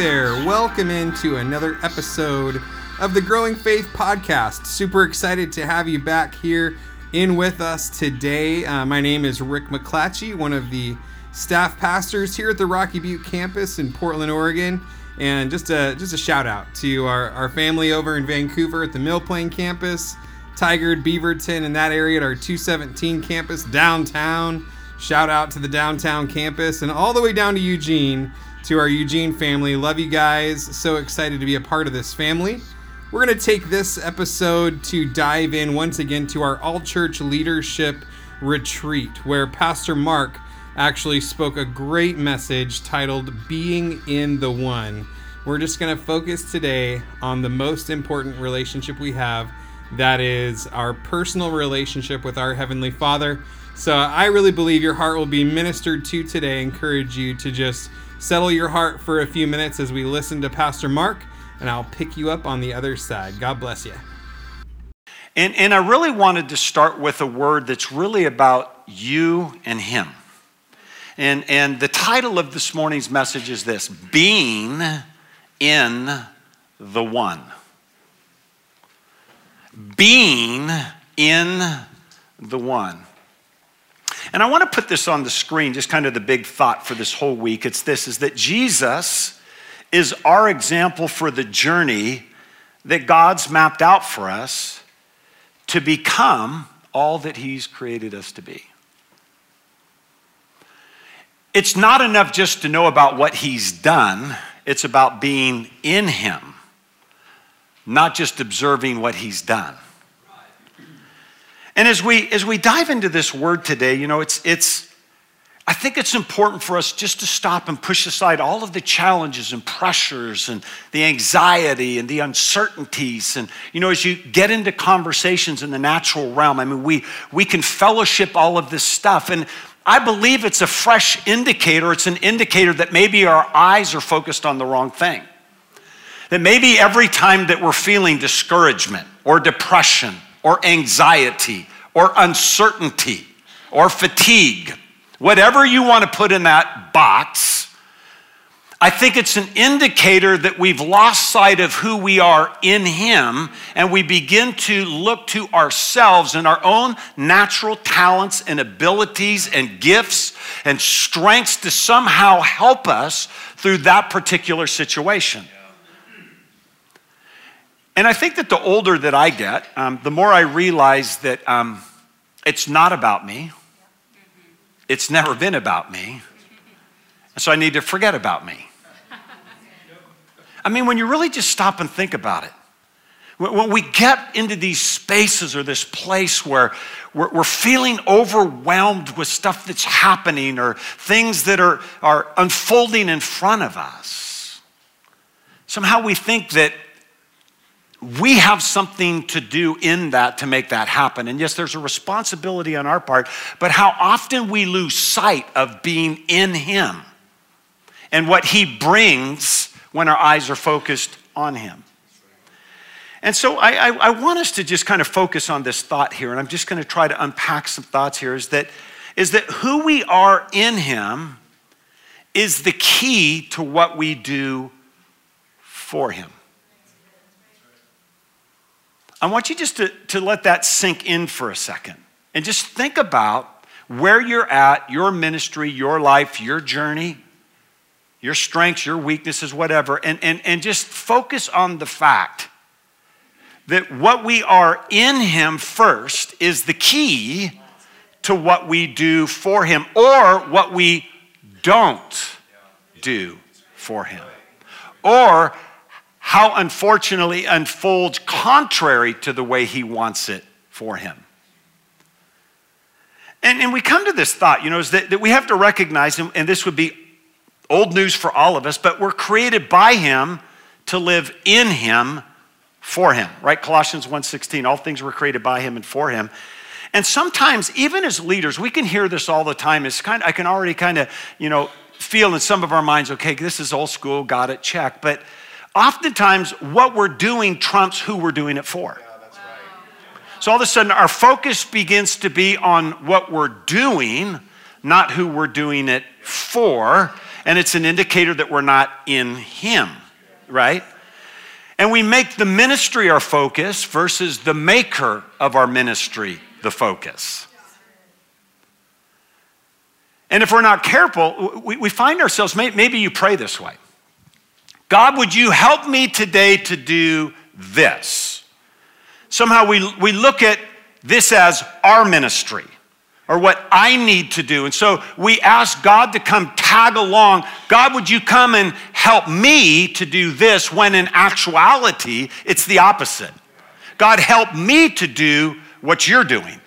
There, welcome into another episode of the Growing Faith Podcast. Super excited to have you back here in with us today. Uh, my name is Rick McClatchy, one of the staff pastors here at the Rocky Butte campus in Portland, Oregon. And just a just a shout out to our, our family over in Vancouver at the Mill Plain campus, Tigard, Beaverton, in that area at our 217 campus downtown. Shout out to the downtown campus and all the way down to Eugene to our Eugene family. Love you guys. So excited to be a part of this family. We're going to take this episode to dive in once again to our all church leadership retreat, where Pastor Marc actually spoke a great message titled Being in the One. We're just going to focus today on the most important relationship we have that is our personal relationship with our Heavenly Father. So I really believe your heart will be ministered to today. I encourage you to just settle your heart for a few minutes as we listen to Pastor Marc, and I'll pick you up on the other side. God bless you. And, and I really wanted to start with a word that's really about you and Him. And, and the title of this morning's message is this Being in the One. Being in the One. And I want to put this on the screen, just kind of the big thought for this whole week. It's this is that Jesus is our example for the journey that God's mapped out for us to become all that He's created us to be. It's not enough just to know about what He's done, it's about being in Him, not just observing what He's done. And as we as we dive into this word today, you know, it's it's I think it's important for us just to stop and push aside all of the challenges and pressures and the anxiety and the uncertainties. And, you know, as you get into conversations in the natural realm, I mean, we, we can fellowship all of this stuff. And I believe it's a fresh indicator. It's an indicator that maybe our eyes are focused on the wrong thing. That maybe every time that we're feeling discouragement or depression or anxiety or uncertainty or fatigue, whatever you want to put in that box, I think it's an indicator that we've lost sight of who we are in Him and we begin to look to ourselves and our own natural talents and abilities and gifts and strengths to somehow help us through that particular situation. And I think that the older that I get, um, the more I realize that um, it's not about me. It's never been about me. And so I need to forget about me. I mean, when you really just stop and think about it, when we get into these spaces or this place where we're, feeling overwhelmed with stuff that's happening or things that are, are unfolding in front of us, somehow we think that we have something to do in that to make that happen. And yes, there's a responsibility on our part, but how often we lose sight of being in Him and what He brings when our eyes are focused on Him. And so I, I, I want us to just kind of focus on this thought here, and I'm just going to try to unpack some thoughts here is that, is that who we are in Him is the key to what we do for Him. I want you just to, to let that sink in for a second and just think about where you're at, your ministry, your life, your journey, your strengths, your weaknesses, whatever, and, and, and just focus on the fact that what we are in Him first is the key to what we do for Him or what we don't do for Him. Or how unfortunately unfolds contrary to the way he wants it for him. And, and we come to this thought, you know, is that, that we have to recognize, and, and this would be old news for all of us, but we're created by him to live in him for him, right? Colossians 1.16, all things were created by him and for him. And sometimes, even as leaders, we can hear this all the time. It's kind of, I can already kind of, you know, feel in some of our minds, okay, this is old school, got it, check. But oftentimes what we're doing trumps who we're doing it for. Yeah, right. So all of a sudden, our focus begins to be on what we're doing, not who we're doing it for. and it's an indicator that we're not in Him, right? And we make the ministry our focus versus the maker of our ministry the focus. And if we're not careful, we, we find ourselves, maybe you pray this way God, would you help me today to do this? Somehow we, we look at this as our ministry or what I need to do. And so we ask God to come tag along. God, would you come and help me to do this when in actuality, it's the opposite? God, help me to do what you're doing.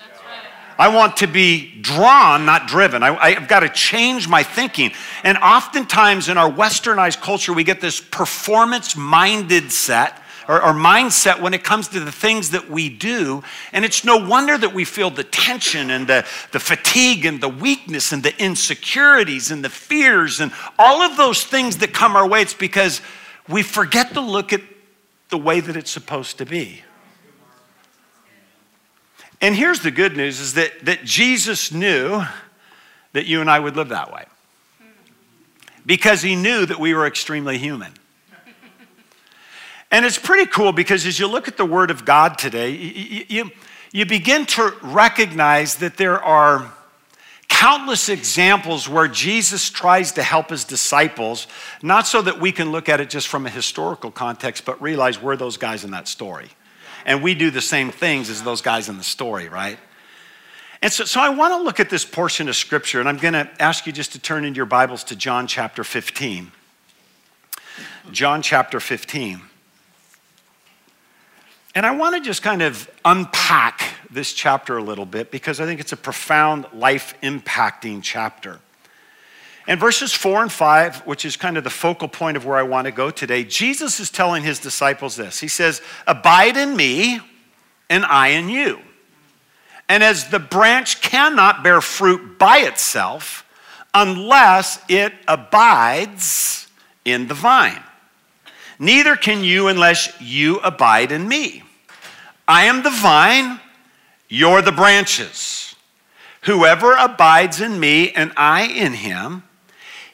I want to be drawn, not driven. I, have got to change my thinking. And oftentimes in our westernized culture, we get this performance minded set or, or, mindset when it comes to the things that we do. And it's no wonder that we feel the tension and the, the fatigue and the weakness and the insecurities and the fears and all of those things that come our way. It's because we forget to look at the way that it's supposed to be. And here's the good news is that, that Jesus knew that you and I would live that way. Because he knew that we were extremely human. And it's pretty cool because as you look at the Word of God today, you, you, you begin to recognize that there are countless examples where Jesus tries to help his disciples, not so that we can look at it just from a historical context, but realize we're those guys in that story and we do the same things as those guys in the story, right? And so, so I want to look at this portion of scripture, and I'm going to ask you just to turn into your Bibles to John chapter 15. John chapter 15. And I want to just kind of unpack this chapter a little bit because I think it's a profound life impacting chapter. And verses four and five, which is kind of the focal point of where I want to go today, Jesus is telling his disciples this. He says, Abide in me, and I in you. And as the branch cannot bear fruit by itself unless it abides in the vine, neither can you unless you abide in me. I am the vine, you're the branches. Whoever abides in me and I in him,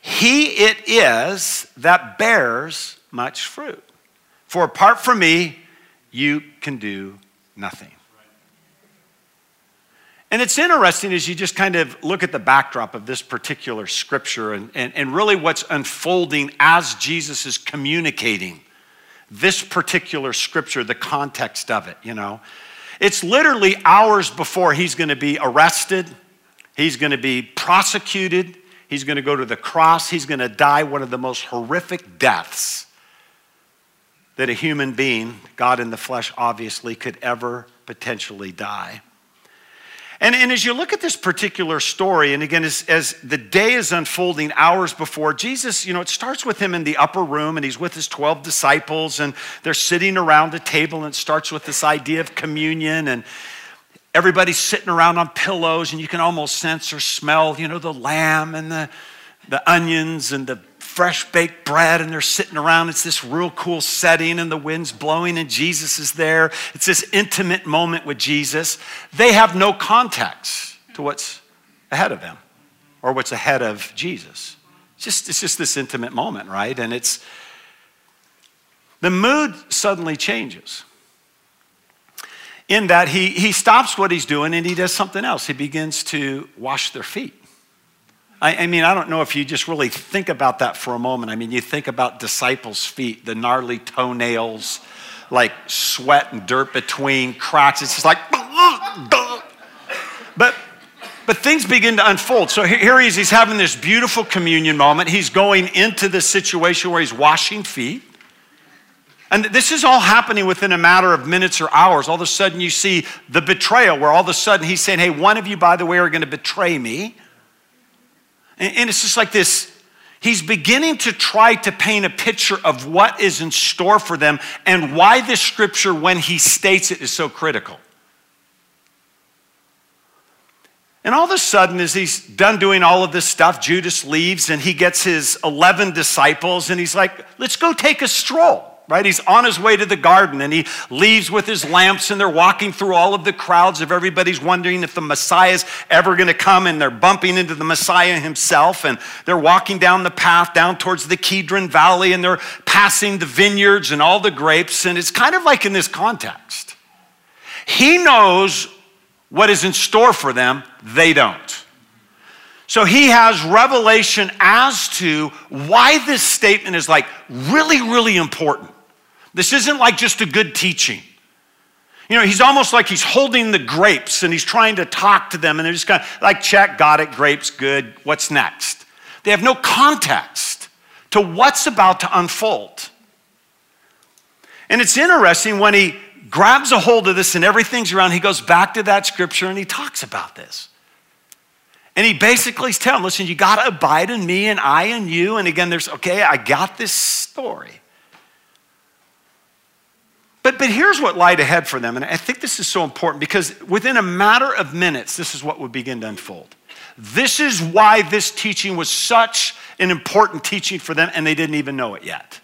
he it is that bears much fruit. For apart from me, you can do nothing. And it's interesting as you just kind of look at the backdrop of this particular scripture and, and, and really what's unfolding as Jesus is communicating this particular scripture, the context of it, you know. It's literally hours before he's going to be arrested, he's going to be prosecuted, He's going to go to the cross. He's going to die one of the most horrific deaths that a human being, God in the flesh, obviously could ever potentially die. And, and as you look at this particular story, and again, as, as the day is unfolding hours before, Jesus, you know, it starts with him in the upper room and he's with his 12 disciples and they're sitting around a table and it starts with this idea of communion. And, everybody's sitting around on pillows and you can almost sense or smell, you know, the lamb and the, the onions and the fresh baked bread and they're sitting around. It's this real cool setting and the wind's blowing and Jesus is there. It's this intimate moment with Jesus. They have no context to what's ahead of them or what's ahead of Jesus. It's just, it's just this intimate moment, right? And it's the mood suddenly changes in that he, he stops what he's doing and he does something else. He begins to wash their feet. I, I, mean, I don't know if you just really think about that for a moment. I mean, you think about disciples' feet, the gnarly toenails, like sweat and dirt between cracks. It's just like, but but things begin to unfold. So here he is, he's having this beautiful communion moment. He's going into this situation where he's washing feet. And this is all happening within a matter of minutes or hours. All of a sudden, you see the betrayal, where all of a sudden he's saying, Hey, one of you, by the way, are going to betray me. And it's just like this. He's beginning to try to paint a picture of what is in store for them and why this scripture, when he states it, is so critical. And all of a sudden, as he's done doing all of this stuff, Judas leaves and he gets his 11 disciples and he's like, let's go take a stroll. Right? He's on his way to the garden and he leaves with his lamps and they're walking through all of the crowds of everybody's wondering if the Messiah's ever going to come and they're bumping into the Messiah himself and they're walking down the path down towards the Kidron Valley and they're passing the vineyards and all the grapes and it's kind of like in this context. He knows what is in store for them, they don't. So he has revelation as to why this statement is like really, really important. This isn't like just a good teaching. You know, he's almost like he's holding the grapes and he's trying to talk to them, and they're just kind of like, check, got it, grapes, good, what's next? They have no context to what's about to unfold. And it's interesting when he grabs a hold of this and everything's around, he goes back to that scripture and he talks about this. And he basically is telling, listen, you got to abide in me and I in you. And again, there's, okay, I got this story. But, but here's what lied ahead for them. And I think this is so important because within a matter of minutes, this is what would begin to unfold. This is why this teaching was such an important teaching for them, and they didn't even know it yet.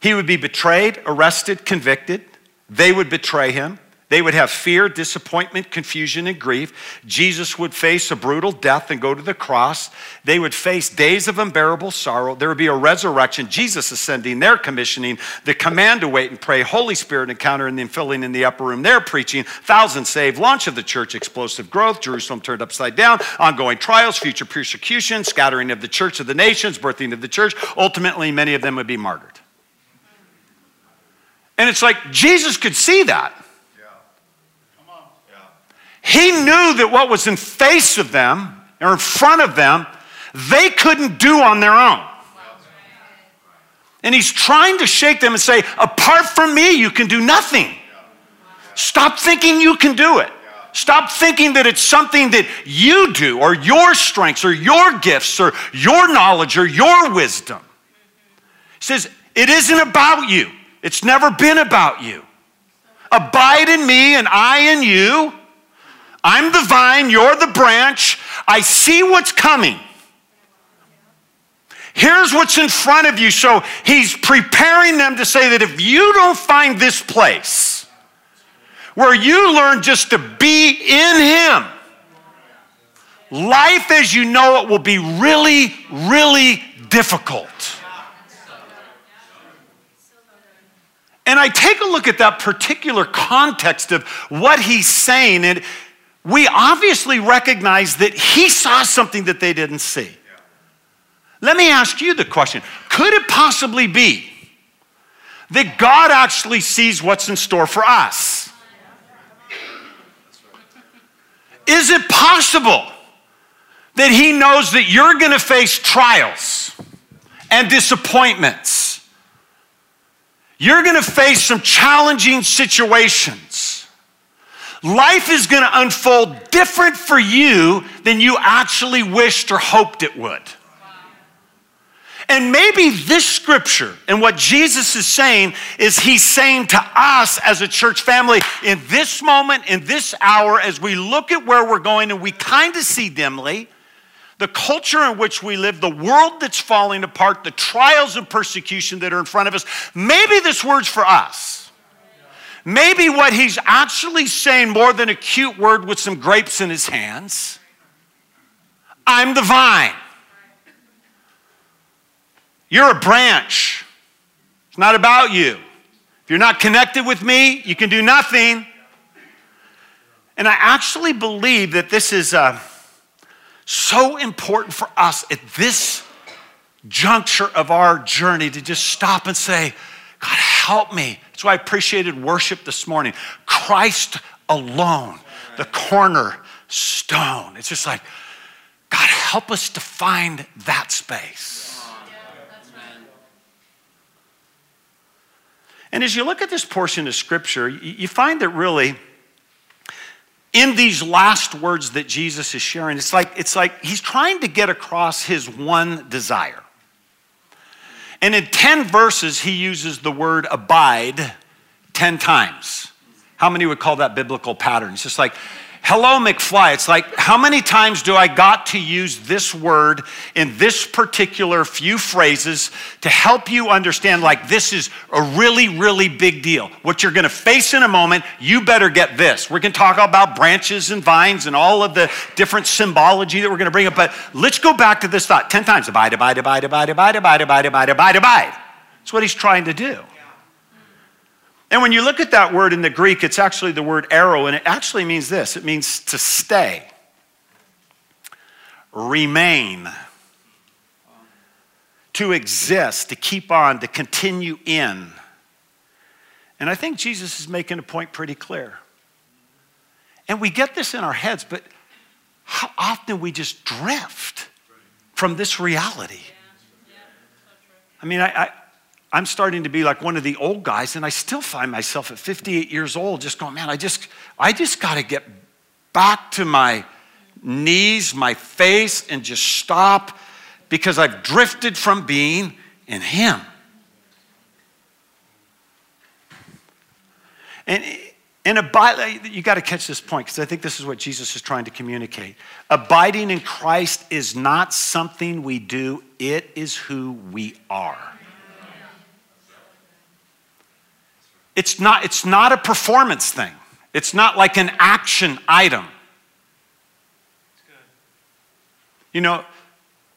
He would be betrayed, arrested, convicted. They would betray him. They would have fear, disappointment, confusion, and grief. Jesus would face a brutal death and go to the cross. They would face days of unbearable sorrow. There would be a resurrection, Jesus ascending, their commissioning, the command to wait and pray, Holy Spirit encounter, and then filling in the upper room, their preaching, thousands saved, launch of the church, explosive growth, Jerusalem turned upside down, ongoing trials, future persecution, scattering of the church of the nations, birthing of the church. Ultimately, many of them would be martyred. And it's like Jesus could see that. He knew that what was in face of them or in front of them, they couldn't do on their own. And he's trying to shake them and say, apart from me, you can do nothing. Stop thinking you can do it. Stop thinking that it's something that you do or your strengths or your gifts or your knowledge or your wisdom. He says, it isn't about you. It's never been about you. Abide in me and I in you. I'm the vine, you're the branch. I see what's coming. Here's what's in front of you. So he's preparing them to say that if you don't find this place where you learn just to be in him, life as you know it will be really, really difficult. And I take a look at that particular context of what he's saying, and we obviously recognize that he saw something that they didn't see. Let me ask you the question Could it possibly be that God actually sees what's in store for us? Is it possible that He knows that you're going to face trials and disappointments? You're going to face some challenging situations. Life is going to unfold different for you than you actually wished or hoped it would. And maybe this scripture and what Jesus is saying is he's saying to us as a church family in this moment, in this hour, as we look at where we're going and we kind of see dimly the culture in which we live, the world that's falling apart, the trials and persecution that are in front of us, maybe this word's for us. Maybe what he's actually saying more than a cute word with some grapes in his hands I'm the vine. You're a branch. It's not about you. If you're not connected with me, you can do nothing. And I actually believe that this is uh, so important for us at this juncture of our journey to just stop and say, God, help me. That's why I appreciated worship this morning. Christ alone, the cornerstone. It's just like, God, help us to find that space. And as you look at this portion of scripture, you find that really, in these last words that Jesus is sharing, it's like, it's like he's trying to get across his one desire. And in 10 verses, he uses the word abide 10 times. How many would call that biblical pattern? It's just like, Hello, McFly. It's like, how many times do I got to use this word in this particular few phrases to help you understand, like, this is a really, really big deal. What you're gonna face in a moment, you better get this. We're gonna talk about branches and vines and all of the different symbology that we're gonna bring up, but let's go back to this thought 10 times. Abide, abide, abide, abide, abide, abide, abide, abide, abide, abide. That's what he's trying to do. And when you look at that word in the Greek, it's actually the word airo, and it actually means this it means to stay, remain, to exist, to keep on, to continue in. And I think Jesus is making a point pretty clear. And we get this in our heads, but how often we just drift from this reality. I mean, I, I I'm starting to be like one of the old guys, and I still find myself at 58 years old just going, man, I just, I just got to get back to my knees, my face, and just stop because I've drifted from being in Him. And, and abide, you got to catch this point because I think this is what Jesus is trying to communicate. Abiding in Christ is not something we do, it is who we are. It's not, it's not a performance thing. It's not like an action item. You know,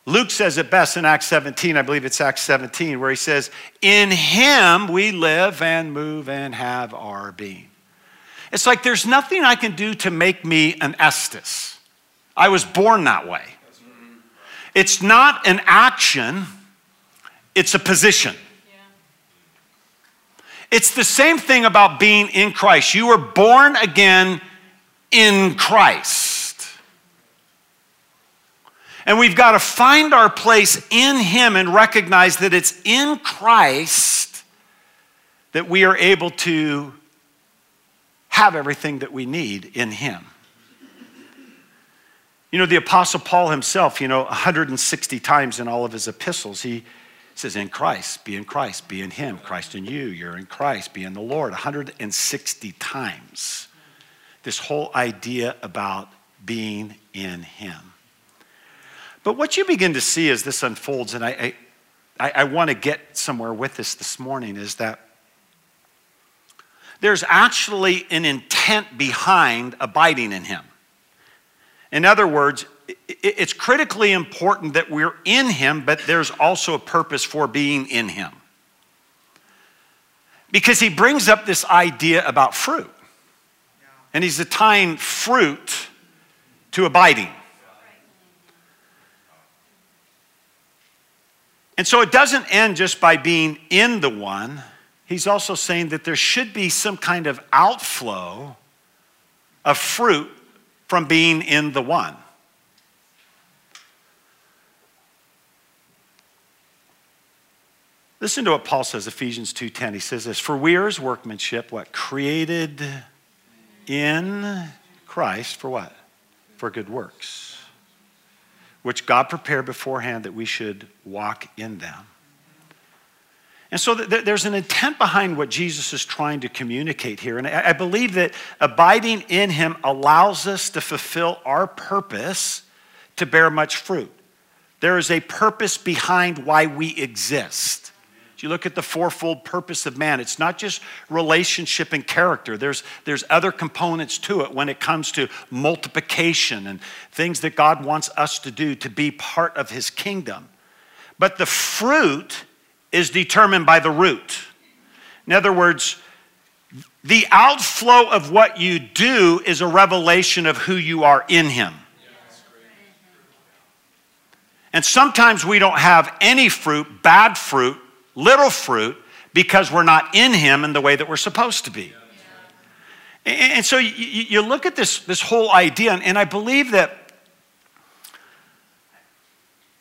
Luke says it best in Acts 17, I believe it's Acts 17, where he says, In him we live and move and have our being. It's like there's nothing I can do to make me an Estes. I was born that way. It's not an action, it's a position. It's the same thing about being in Christ. You were born again in Christ. And we've got to find our place in Him and recognize that it's in Christ that we are able to have everything that we need in Him. You know, the Apostle Paul himself, you know, 160 times in all of his epistles, he it says, in Christ, be in Christ, be in Him, Christ in you, you're in Christ, be in the Lord. 160 times. This whole idea about being in Him. But what you begin to see as this unfolds, and I, I, I want to get somewhere with this this morning, is that there's actually an intent behind abiding in Him. In other words, it's critically important that we're in Him, but there's also a purpose for being in Him. Because He brings up this idea about fruit. And He's tying fruit to abiding. And so it doesn't end just by being in the one. He's also saying that there should be some kind of outflow of fruit from being in the one. Listen to what Paul says, Ephesians 2:10. He says this, "For we are his workmanship, what? Created in Christ for what? For good works, which God prepared beforehand that we should walk in them." And so there's an intent behind what Jesus is trying to communicate here. And I believe that abiding in him allows us to fulfill our purpose to bear much fruit. There is a purpose behind why we exist you look at the fourfold purpose of man, it's not just relationship and character. There's, there's other components to it when it comes to multiplication and things that God wants us to do to be part of his kingdom. But the fruit is determined by the root. In other words, the outflow of what you do is a revelation of who you are in him. And sometimes we don't have any fruit, bad fruit, little fruit because we're not in Him in the way that we're supposed to be. And so you look at this, this whole idea, and I believe that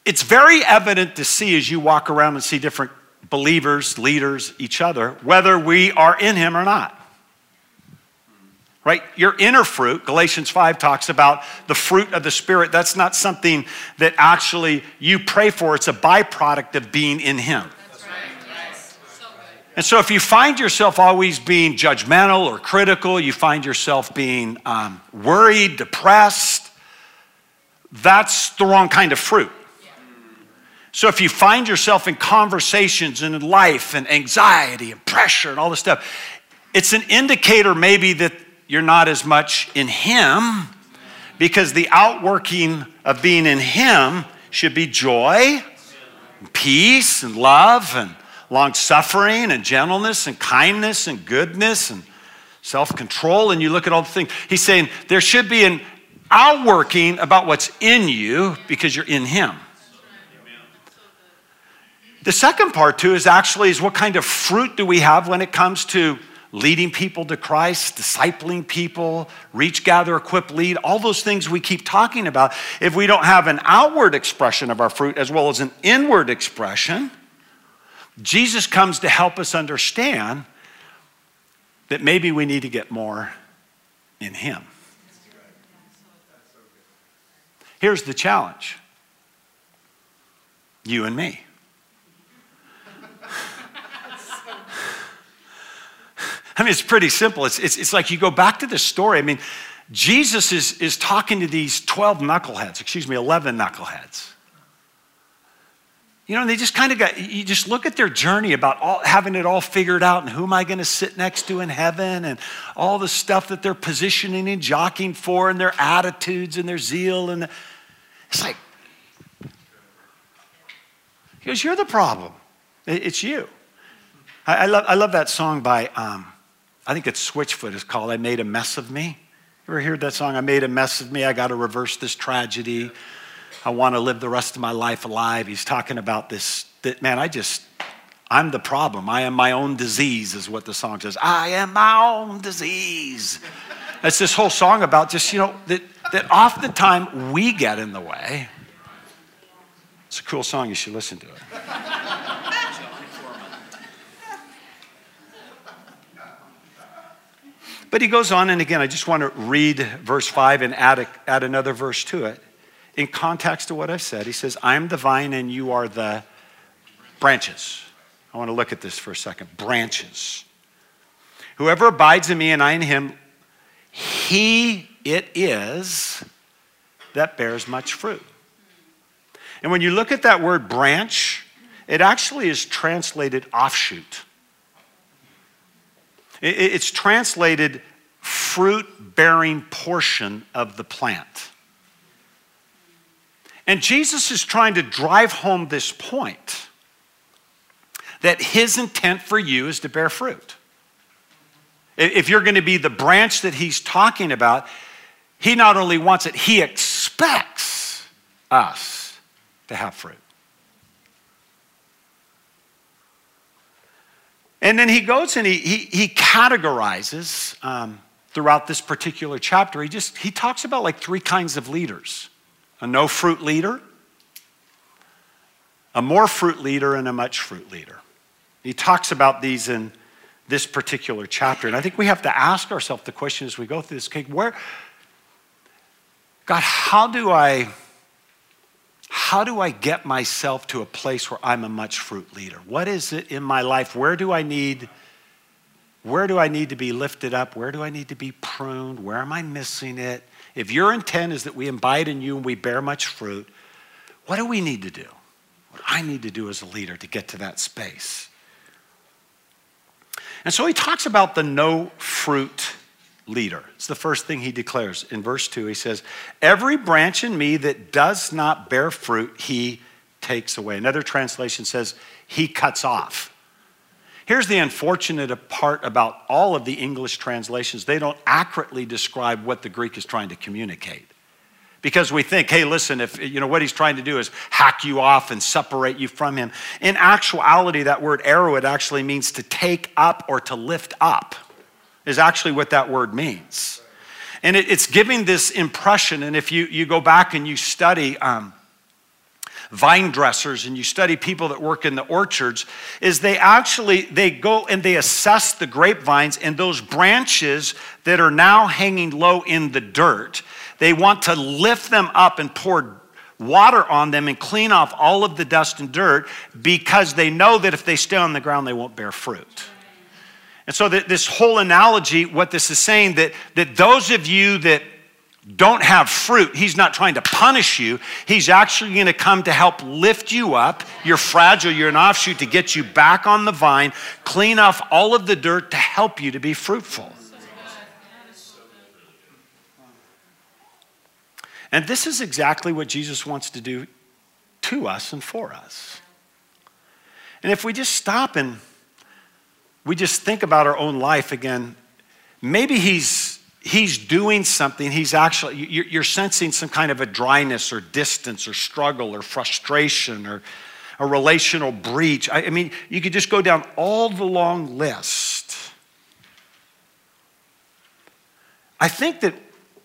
it's very evident to see as you walk around and see different believers, leaders, each other, whether we are in Him or not. Right? Your inner fruit, Galatians 5 talks about the fruit of the Spirit. That's not something that actually you pray for, it's a byproduct of being in Him. And so, if you find yourself always being judgmental or critical, you find yourself being um, worried, depressed, that's the wrong kind of fruit. So, if you find yourself in conversations and in life and anxiety and pressure and all this stuff, it's an indicator maybe that you're not as much in Him because the outworking of being in Him should be joy, and peace, and love, and long suffering, and gentleness, and kindness, and goodness, and self control. And you look at all the things. He's saying there should be an outworking about what's in you because you're in Him. The second part, too, is actually is what kind of fruit do we have when it comes to leading people to Christ, discipling people, reach, gather, equip, lead, all those things we keep talking about. If we don't have an outward expression of our fruit as well as an inward expression, Jesus comes to help us understand that maybe we need to get more in Him. Here's the challenge you and me. I mean, it's pretty simple. It's, it's, it's like you go back to the story. I mean, Jesus is, is talking to these 12 knuckleheads, excuse me, 11 knuckleheads. You know, they just kind of got, you just look at their journey about all, having it all figured out and who am I going to sit next to in heaven and all the stuff that they're positioning and jockeying for and their attitudes and their zeal. And it's like, he goes, You're the problem. It's you. I, I love, I love that song by, um, I think it's Switchfoot it's called I Made a Mess of Me. You ever heard that song? I made a mess of me. I got to reverse this tragedy. I want to live the rest of my life alive. He's talking about this, that, man, I just, I'm the problem. I am my own disease, is what the song says. I am my own disease. That's this whole song about just, you know, that, that oftentimes we get in the way. It's a cool song. You should listen to it. But he goes on, and again, I just want to read verse 5 and add, a, add another verse to it. In context to what I've said, he says, I'm the vine and you are the branches. I want to look at this for a second. Branches. Whoever abides in me and I in him, he it is that bears much fruit. And when you look at that word branch, it actually is translated offshoot. It's translated fruit bearing portion of the plant. And Jesus is trying to drive home this point that his intent for you is to bear fruit. If you're going to be the branch that he's talking about, he not only wants it, he expects us to have fruit. And then he goes and he, he, he categorizes um, throughout this particular chapter. He just he talks about like three kinds of leaders: a no fruit leader, a more fruit leader, and a much fruit leader. He talks about these in this particular chapter, and I think we have to ask ourselves the question as we go through this. Okay, where, God, how do I how do I get myself to a place where I'm a much fruit leader? What is it in my life? Where do I need where do I need to be lifted up? Where do I need to be pruned? Where am I missing it? If your intent is that we abide in you and we bear much fruit, what do we need to do? What I need to do as a leader to get to that space? And so he talks about the no fruit leader. It's the first thing he declares. In verse 2, he says, Every branch in me that does not bear fruit, he takes away. Another translation says, He cuts off. Here's the unfortunate part about all of the English translations they don't accurately describe what the Greek is trying to communicate. Because we think, hey, listen, if you know what he's trying to do is hack you off and separate you from him. In actuality, that word airo, it actually means to take up or to lift up is actually what that word means. And it, it's giving this impression, and if you, you go back and you study um, vine dressers and you study people that work in the orchards, is they actually, they go and they assess the grapevines and those branches that are now hanging low in the dirt, they want to lift them up and pour water on them and clean off all of the dust and dirt because they know that if they stay on the ground, they won't bear fruit. And so, this whole analogy, what this is saying, that, that those of you that don't have fruit, he's not trying to punish you. He's actually going to come to help lift you up. You're fragile, you're an offshoot to get you back on the vine, clean off all of the dirt to help you to be fruitful. And this is exactly what Jesus wants to do to us and for us. And if we just stop and we just think about our own life again, maybe he's he's doing something he's actually you're, sensing some kind of a dryness or distance or struggle or frustration or a relational breach I, mean you could just go down all the long list i think that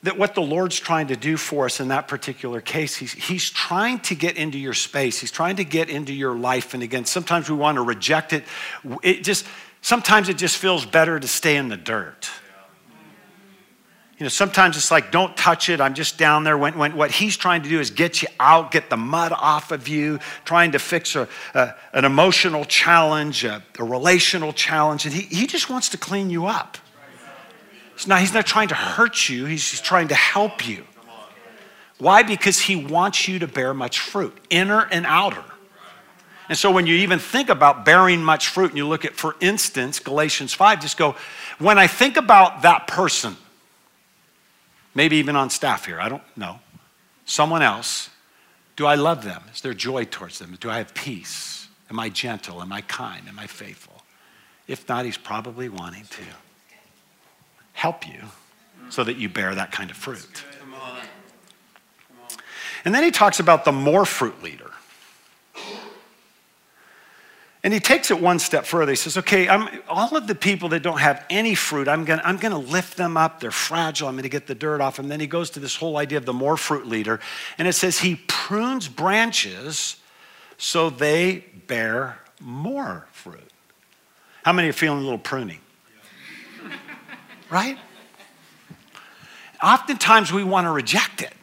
that what the Lord's trying to do for us in that particular case, he's, he's trying to get into your space. He's trying to get into your life. And again, sometimes we want to reject it. It just, sometimes it just feels better to stay in the dirt. You know, sometimes it's like, don't touch it. I'm just down there. When, when what he's trying to do is get you out, get the mud off of you, trying to fix a, a an emotional challenge, a, a relational challenge. And he, he just wants to clean you up. Now, he's not trying to hurt you, he's trying to help you. Why? Because he wants you to bear much fruit, inner and outer. And so when you even think about bearing much fruit, and you look at, for instance, Galatians 5, just go, when I think about that person, maybe even on staff here, I don't know, someone else, do I love them? Is there joy towards them? Do I have peace? Am I gentle? Am I kind? Am I faithful? If not, he's probably wanting to help you so that you bear that kind of fruit. And then he talks about the more fruit leader. And he takes it one step further. He says, okay, I'm, all of the people that don't have any fruit, I'm going I'm to lift them up. They're fragile. I'm going to get the dirt off. And then he goes to this whole idea of the more fruit leader. And it says he prunes branches so they bear more fruit. How many are feeling a little pruning? right? Oftentimes we want to reject it.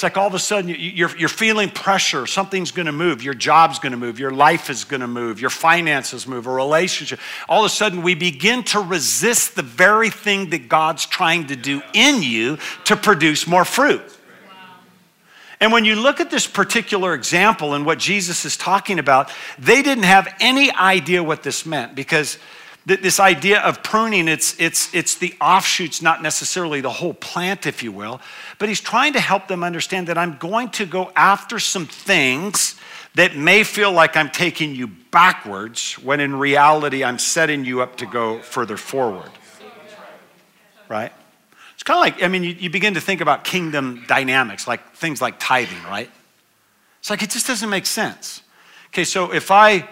It's like all of a sudden you're, you're feeling pressure. Something's going to move. Your job's going to move. Your life is going to move. Your finances move. A relationship. All of a sudden we begin to resist the very thing that God's trying to do in you to produce more fruit. And when you look at this particular example and what Jesus is talking about, they didn't have any idea what this meant because this idea of pruning, it's, it's, it's the offshoots, not necessarily the whole plant, if you will. But he's trying to help them understand that I'm going to go after some things that may feel like I'm taking you backwards, when in reality, I'm setting you up to go further forward. Right? It's kind of like, I mean, you, you begin to think about kingdom dynamics, like things like tithing, right? It's like it just doesn't make sense. Okay, so if I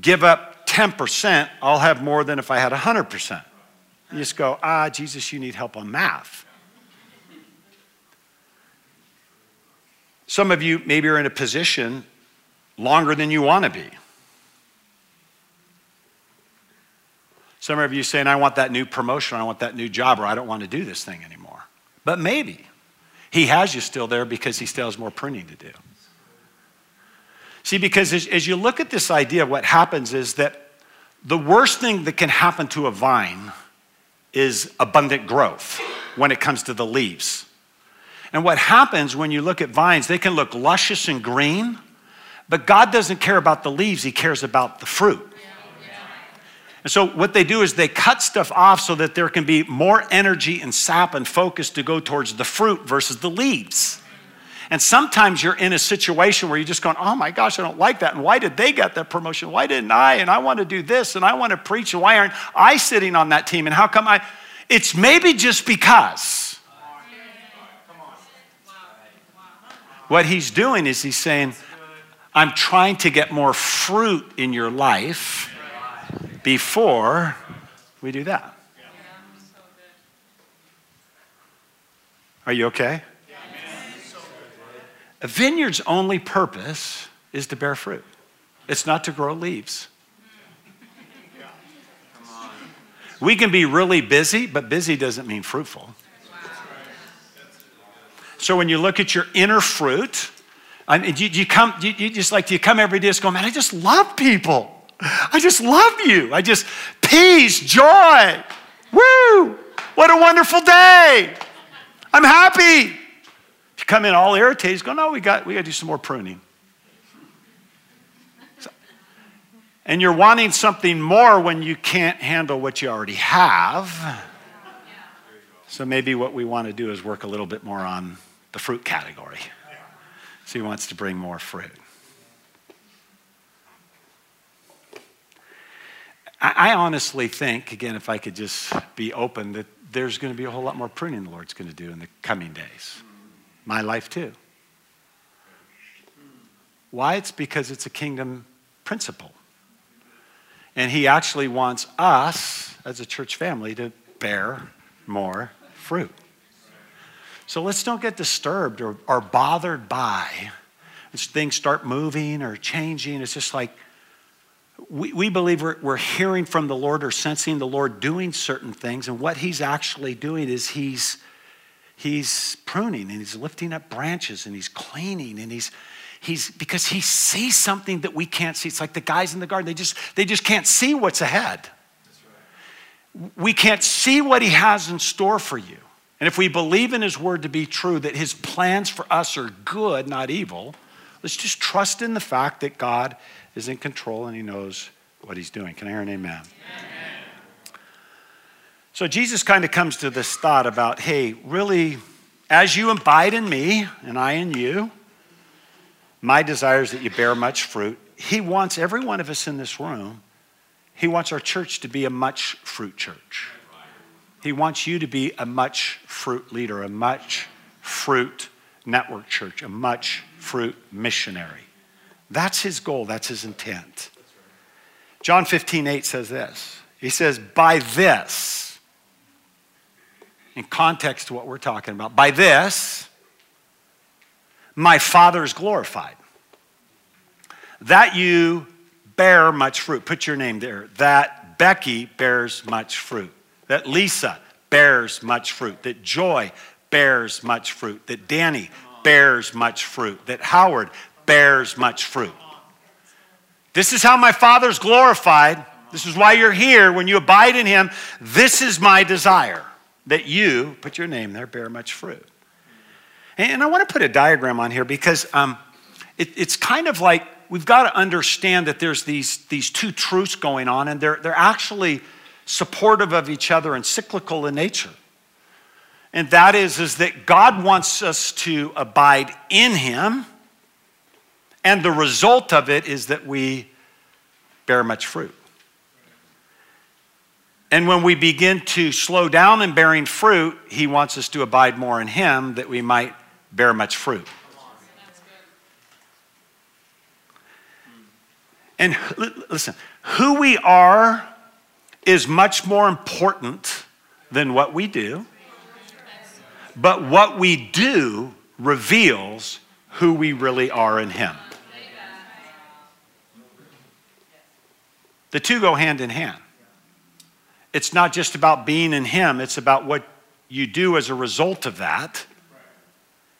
give up 10%, I'll have more than if I had 100%. You just go, ah, Jesus, you need help on math. Some of you maybe are in a position longer than you want to be. Some of you saying, I want that new promotion, I want that new job, or I don't want to do this thing anymore. But maybe he has you still there because he still has more pruning to do. See, because as, as you look at this idea, what happens is that the worst thing that can happen to a vine is abundant growth when it comes to the leaves. And what happens when you look at vines, they can look luscious and green, but God doesn't care about the leaves, He cares about the fruit. And so, what they do is they cut stuff off so that there can be more energy and sap and focus to go towards the fruit versus the leaves. And sometimes you're in a situation where you're just going, oh my gosh, I don't like that. And why did they get that promotion? Why didn't I? And I want to do this and I want to preach. And why aren't I sitting on that team? And how come I? It's maybe just because. What he's doing is he's saying, I'm trying to get more fruit in your life before we do that. Are you okay? A vineyard's only purpose is to bear fruit, it's not to grow leaves. We can be really busy, but busy doesn't mean fruitful. So when you look at your inner fruit, I mean, you, you come, you, you just like, do you come every day just go, man, I just love people. I just love you. I just, peace, joy. Woo! What a wonderful day. I'm happy. Come in all irritated, go, no, we got, we got to do some more pruning. and you're wanting something more when you can't handle what you already have. So maybe what we want to do is work a little bit more on the fruit category. So he wants to bring more fruit. I honestly think, again, if I could just be open, that there's going to be a whole lot more pruning the Lord's going to do in the coming days. My life, too. Why? It's because it's a kingdom principle. And He actually wants us, as a church family, to bear more fruit. So let's don't get disturbed or, or bothered by as things start moving or changing. It's just like, we, we believe we're, we're hearing from the Lord or sensing the Lord doing certain things. And what He's actually doing is He's, he's pruning and He's lifting up branches and He's cleaning and He's, he's because He sees something that we can't see. It's like the guys in the garden, they just, they just can't see what's ahead. We can't see what He has in store for you. And if we believe in His word to be true, that His plans for us are good, not evil, let's just trust in the fact that God is in control and he knows what he's doing. Can I hear an amen? amen. So Jesus kind of comes to this thought about hey, really, as you abide in me and I in you, my desire is that you bear much fruit. He wants every one of us in this room, he wants our church to be a much fruit church. He wants you to be a much fruit leader, a much fruit network church, a much fruit missionary. That's his goal, that's his intent. John 15, 8 says this. He says, By this, in context to what we're talking about, by this, my Father is glorified. That you bear much fruit. Put your name there. That Becky bears much fruit. That Lisa bears much fruit. That Joy bears much fruit. That Danny bears much fruit. That Howard bears much fruit. This is how my Father's glorified. This is why you're here. When you abide in Him, this is my desire that you, put your name there, bear much fruit. And I want to put a diagram on here because um, it, it's kind of like we've got to understand that there's these, these two truths going on, and they're, they're actually supportive of each other and cyclical in nature. And that is, is that God wants us to abide in Him and the result of it is that we bear much fruit. And when we begin to slow down in bearing fruit, He wants us to abide more in Him that we might bear much fruit. And listen, who we are is much more important than what we do, but what we do reveals who we really are in Him. The two go hand in hand. It's not just about being in Him, it's about what you do as a result of that.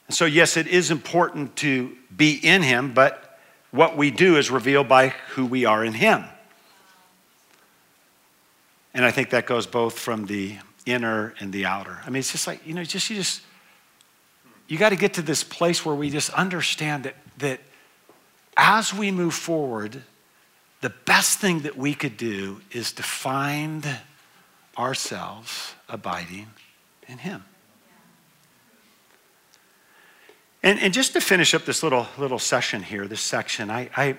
And so, yes, it is important to be in Him, but what we do is revealed by who we are in Him. And I think that goes both from the inner and the outer. I mean, it's just like, you know, just you just you got to get to this place where we just understand that that as we move forward, the best thing that we could do is to find ourselves abiding in Him. And, and just to finish up this little, little session here, this section, I, I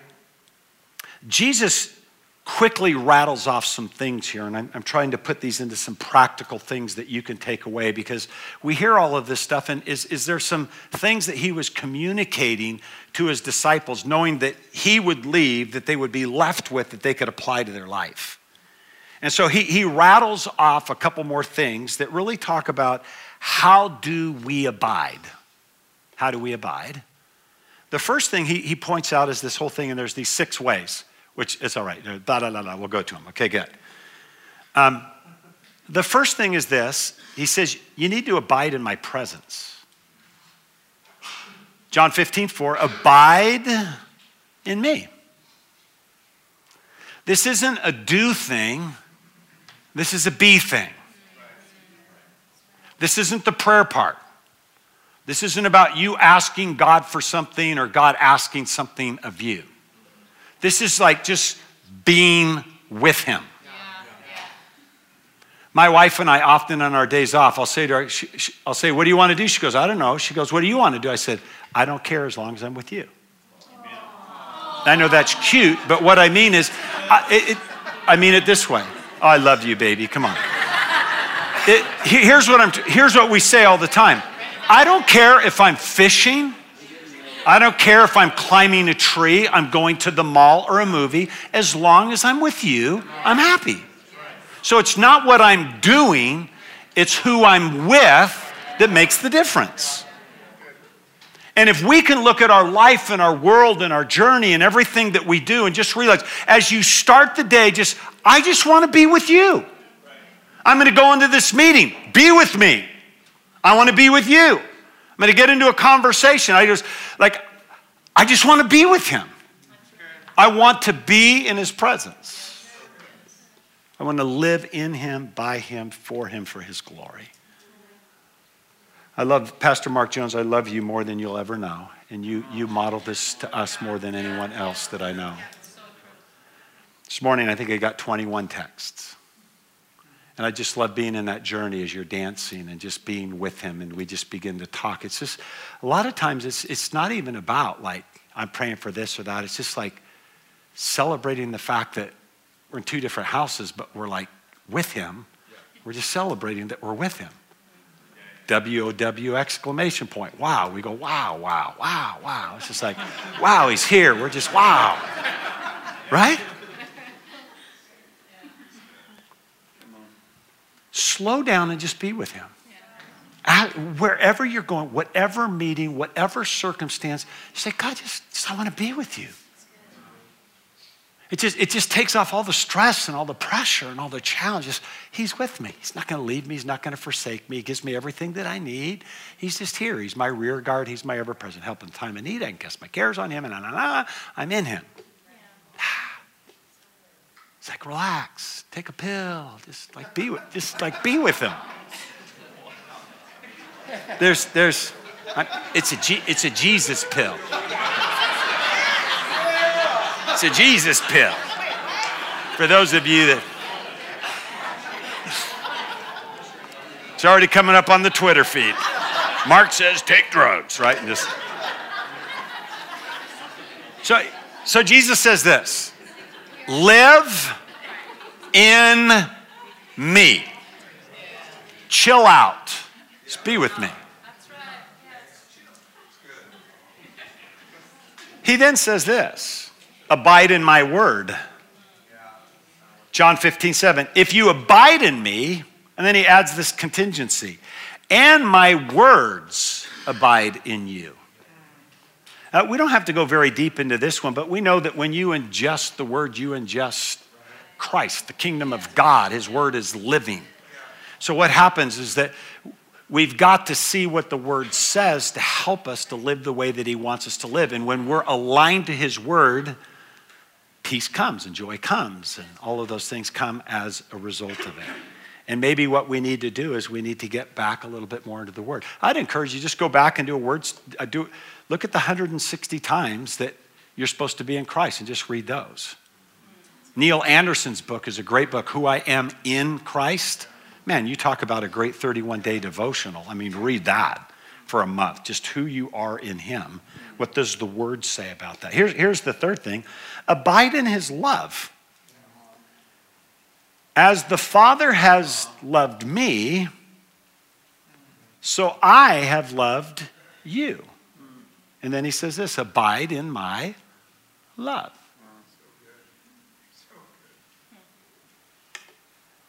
Jesus quickly rattles off some things here, and I'm, I'm, trying to put these into some practical things that you can take away because we hear all of this stuff, and is, is there some things that he was communicating to his disciples, knowing that he would leave, that they would be left with, that they could apply to their life? And so he, he rattles off a couple more things that really talk about how do we abide? How do we abide? The first thing he, he points out is this whole thing, and there's these six ways which is all right. Da, da, da, da. We'll go to them. Okay, good. Um, the first thing is this He says, You need to abide in my presence. John 15, 4, abide in me. This isn't a do thing, this is a B thing. This isn't the prayer part. This isn't about you asking God for something or God asking something of you. This is like just being with Him. My wife and I often on our days off, I'll say to her, she, she, I'll say, What do you want to do? She goes, I don't know. She goes, What do you want to do? I said, I don't care as long as I'm with you. I know that's cute, but what I mean is, I, it, I mean it this way. I love you, baby. Come on. It, here's, what I'm, here's what we say all the time I don't care if I'm fishing. I don't care if I'm climbing a tree, I'm going to the mall or a movie. As long as I'm with you, I'm happy. So it's not what I'm doing, it's who I'm with that makes the difference. And if we can look at our life and our world and our journey and everything that we do and just realize as you start the day, just, I just want to be with you. I'm going to go into this meeting. Be with me. I want to be with you. I'm going to get into a conversation. I just, like, I just want to be with him. I want to be in his presence. I want to live in him, by him, for him, for his glory. I love Pastor Mark Jones. I love you more than you'll ever know. And you, you model this to us more than anyone else that I know. This morning, I think I got 21 texts. And I just love being in that journey as you're dancing and just being with him and we just begin to talk. It's just, a lot of times, it's, it's not even about like, I'm praying for this or that. It's just like celebrating the fact that we're in two different houses, but we're like with him. We're just celebrating that we're with him. W O W exclamation point. Wow. We go, wow, wow, wow, wow. It's just like, wow, he's here. We're just, wow. Right? slow down and just be with Him. Wherever you're going, whatever meeting, whatever circumstance, say, God, just, just I want to be with you. It just, it just takes off all the stress and all the pressure and all the challenges. He's with me. He's not going to leave me. He's not going to forsake me. He gives me everything that I need. He's just here. He's my rear guard. He's my ever present help in time of need. I can cast my cares on him, and I'm in him. It's like relax, take a pill, just like be with, just like be with him. There's, there's, it's a, G, it's a Jesus pill. It's a Jesus pill. For those of you that, it's already coming up on the Twitter feed. Marc says take drugs, right? And just. So, so Jesus says this live in me. Chill out. Just be with me. He then says this Abide in my word. John 15, 7. If you abide in me, and then he adds this contingency, and my words abide in you. Uh, we don't have to go very deep into this one, but we know that when you ingest the word, you ingest Christ, the kingdom of God. His word is living. So, what happens is that we've got to see what the word says to help us to live the way that he wants us to live. And when we're aligned to his word, peace comes and joy comes, and all of those things come as a result of it. And maybe what we need to do is we need to get back a little bit more into the Word. I'd encourage you just go back and do a word. Uh, do look at the 160 times that you're supposed to be in Christ and just read those. Neil Anderson's book is a great book, Who I Am in Christ. Man, you talk about a great 31 day devotional. I mean, read that for a month, just who you are in Him. What does the Word say about that? Here's, here's the third thing abide in His love. As the Father has loved me, so I have loved you. And then he says this abide in my love.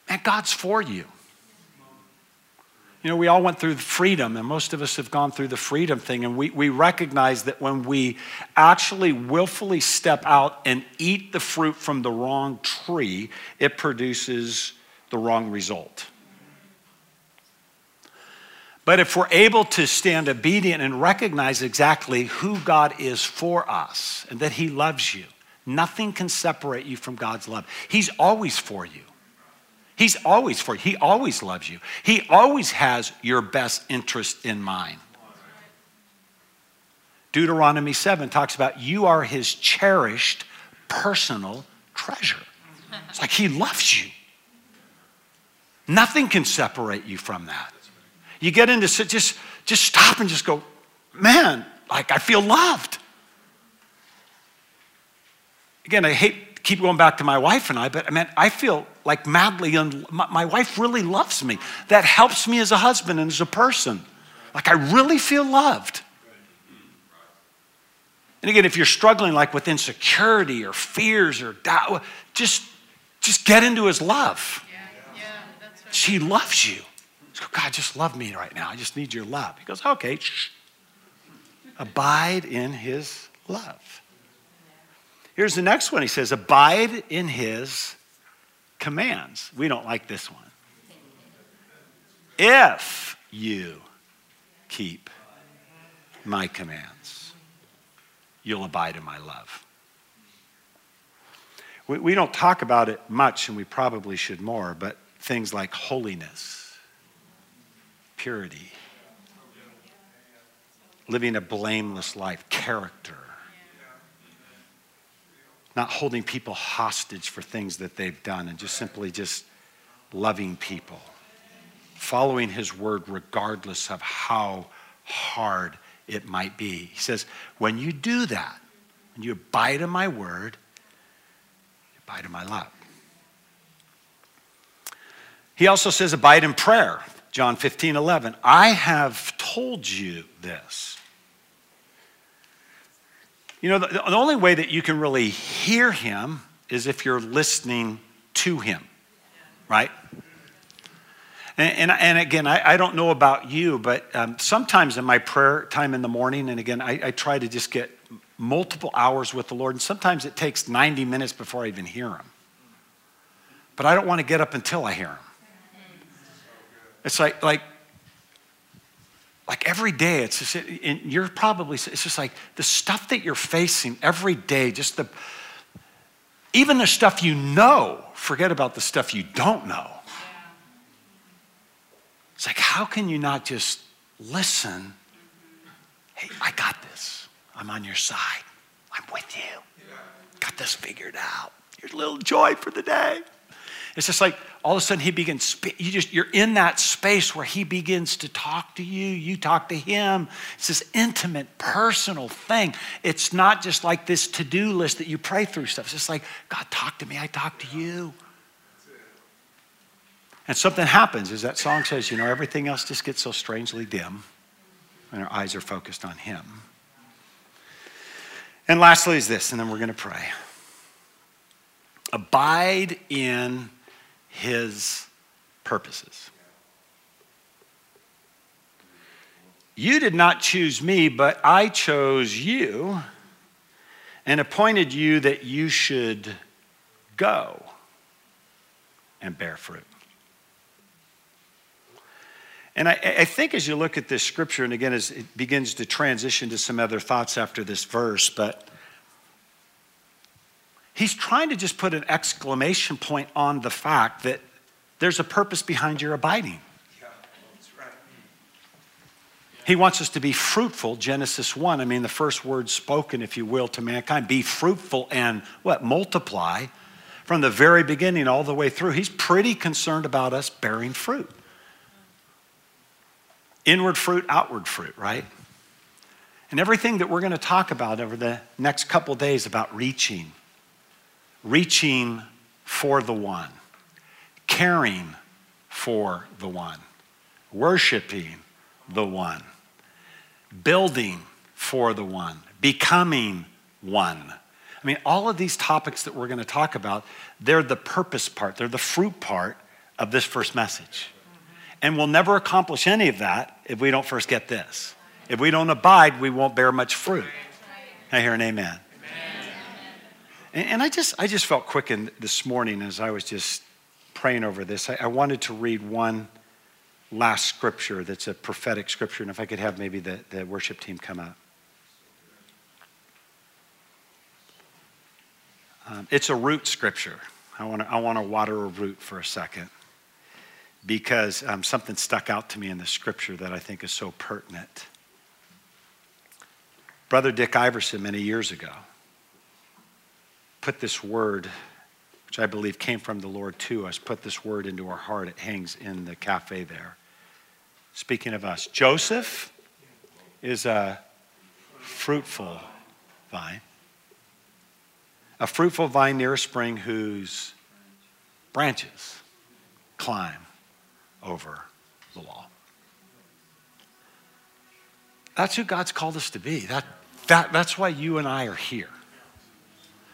And God's for you. You know, we all went through freedom, and most of us have gone through the freedom thing, and we, we recognize that when we actually willfully step out and eat the fruit from the wrong tree, it produces the wrong result. But if we're able to stand obedient and recognize exactly who God is for us and that He loves you, nothing can separate you from God's love. He's always for you. He's always for you. He always loves you. He always has your best interest in mind. Deuteronomy 7 talks about you are his cherished personal treasure. It's like he loves you. Nothing can separate you from that. You get into just just stop and just go, man, like I feel loved. Again, I hate keep going back to my wife and I, but I mean, I feel like madly, un- my, my wife really loves me. That helps me as a husband and as a person. Like I really feel loved. And again, if you're struggling like with insecurity or fears or doubt, just, just get into his love. Yeah, yeah, right. She loves you. God, just love me right now. I just need your love. He goes, okay, shh. Abide in his love. Here's the next one. He says, abide in his commands. We don't like this one. If you keep my commands, you'll abide in my love. We, we don't talk about it much, and we probably should more, but things like holiness, purity, living a blameless life, character, not holding people hostage for things that they've done, and just simply just loving people, following his word regardless of how hard it might be. He says, when you do that, when you abide in my word, you abide in my love. He also says, abide in prayer. John 15, 11. I have told you this you know, the, the only way that you can really hear him is if you're listening to him, right? And, and, and, again, I, I, don't know about you, but um, sometimes in my prayer time in the morning, and again, I, I, try to just get multiple hours with the Lord, and sometimes it takes 90 minutes before I even hear Him. But I don't want to get up until I hear Him. It's like, like like every day it's just you're probably it's just like the stuff that you're facing every day just the even the stuff you know forget about the stuff you don't know. It's like how can you not just listen? Hey i got this. I'm on your side. I'm with you. Got this figured out. Your little joy for the day it's just like all of a sudden he begins, you just, you're in that space where he begins to talk to you, you talk to him. It's this intimate, personal thing. It's not just like this to do list that you pray through stuff. It's just like, God, talk to me, I talk to you. And something happens as that song says, you know, everything else just gets so strangely dim, and our eyes are focused on him. And lastly, is this, and then we're going to pray. Abide in his purposes. You did not choose me, but I chose you and appointed you that you should go and bear fruit. And I, I, think as you look at this scripture, and again, as it begins to transition to some other thoughts after this verse, but He's trying to just put an exclamation point on the fact that there's a purpose behind your abiding. He wants us to be fruitful, Genesis 1. I mean, the first word spoken, if you will, to mankind be fruitful and what? Multiply. From the very beginning all the way through, he's pretty concerned about us bearing fruit. Inward fruit, outward fruit, right? And everything that we're going to talk about over the next couple days about reaching, reaching for the one, caring for the one, worshiping the one, building for the one, becoming one. I mean, all of these topics that we're going to talk about, they're the purpose part, they're the fruit part of this first message. And we'll never accomplish any of that if we don't first get this. If we don't abide, we won't bear much fruit. I hear an amen. And I just, I just felt quickened this morning as I was just praying over this. I, I wanted to read one last scripture that's a prophetic scripture. And if I could have maybe the, the worship team come up. Um, it's a root scripture. I want to I wanna water a root for a second because um, something stuck out to me in the scripture that I think is so pertinent. Brother Dick Iverson, many years ago, put this word, which I believe came from the Lord to us, put this word into our heart. It hangs in the cafe there. Speaking of us, Joseph is a fruitful vine. A fruitful vine near a spring whose branches climb over the wall. That's who God's called us to be. That, that, that's why you and I are here.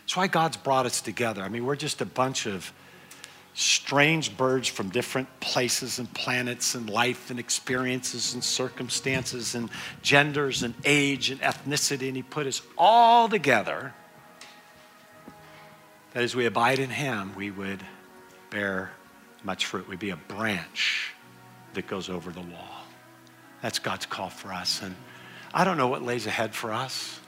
That's why God's brought us together. I mean, we're just a bunch of strange birds from different places and planets and life and experiences and circumstances and genders and age and ethnicity. And He put us all together that as we abide in Him, we would bear much fruit. We'd be a branch that goes over the wall. That's God's call for us. And I don't know what lays ahead for us.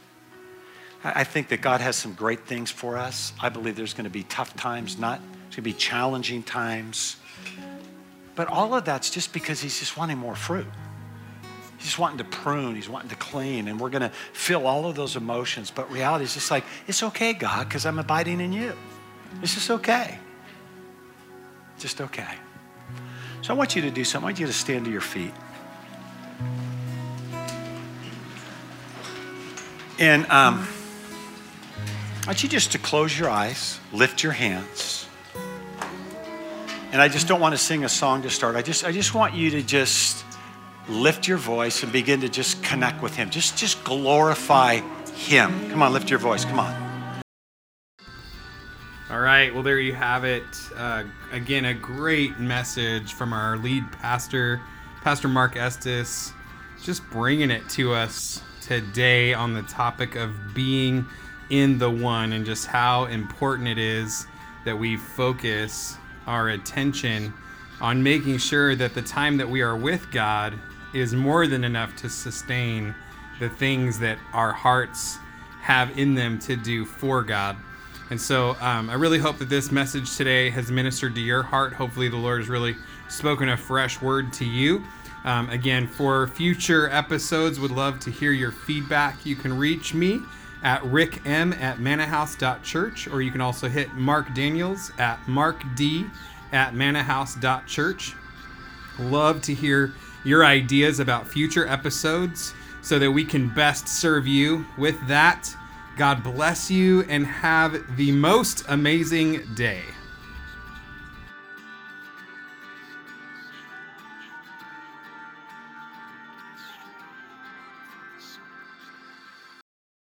I think that God has some great things for us. I believe there's going to be tough times, not to be challenging times. But all of that's just because He's just wanting more fruit. He's just wanting to prune, He's wanting to clean, and we're going to feel all of those emotions. But reality is just like, it's okay, God, because I'm abiding in you. It's just okay. Just okay. So I want you to do something. I want you to stand to your feet. And um, want you just to close your eyes, lift your hands. And I just don't want to sing a song to start. I just, I just want you to just lift your voice and begin to just connect with Him. Just, just glorify Him. Come on, lift your voice. Come on. All right. Well, there you have it. Uh, again, a great message from our lead pastor, Pastor Marc Estes, just bringing it to us today on the topic of being in the one and just how important it is that we focus our attention on making sure that the time that we are with God is more than enough to sustain the things that our hearts have in them to do for God. And so um, I really hope that this message today has ministered to your heart. Hopefully, the Lord has really spoken a fresh word to you. Um, again, for future episodes, would love to hear your feedback. You can reach me at rickm at mannahouse.church, or you can also hit Mark Daniels at markd at mannahouse.church. Love to hear your ideas about future episodes so that we can best serve you. With that, God bless you and have the most amazing day.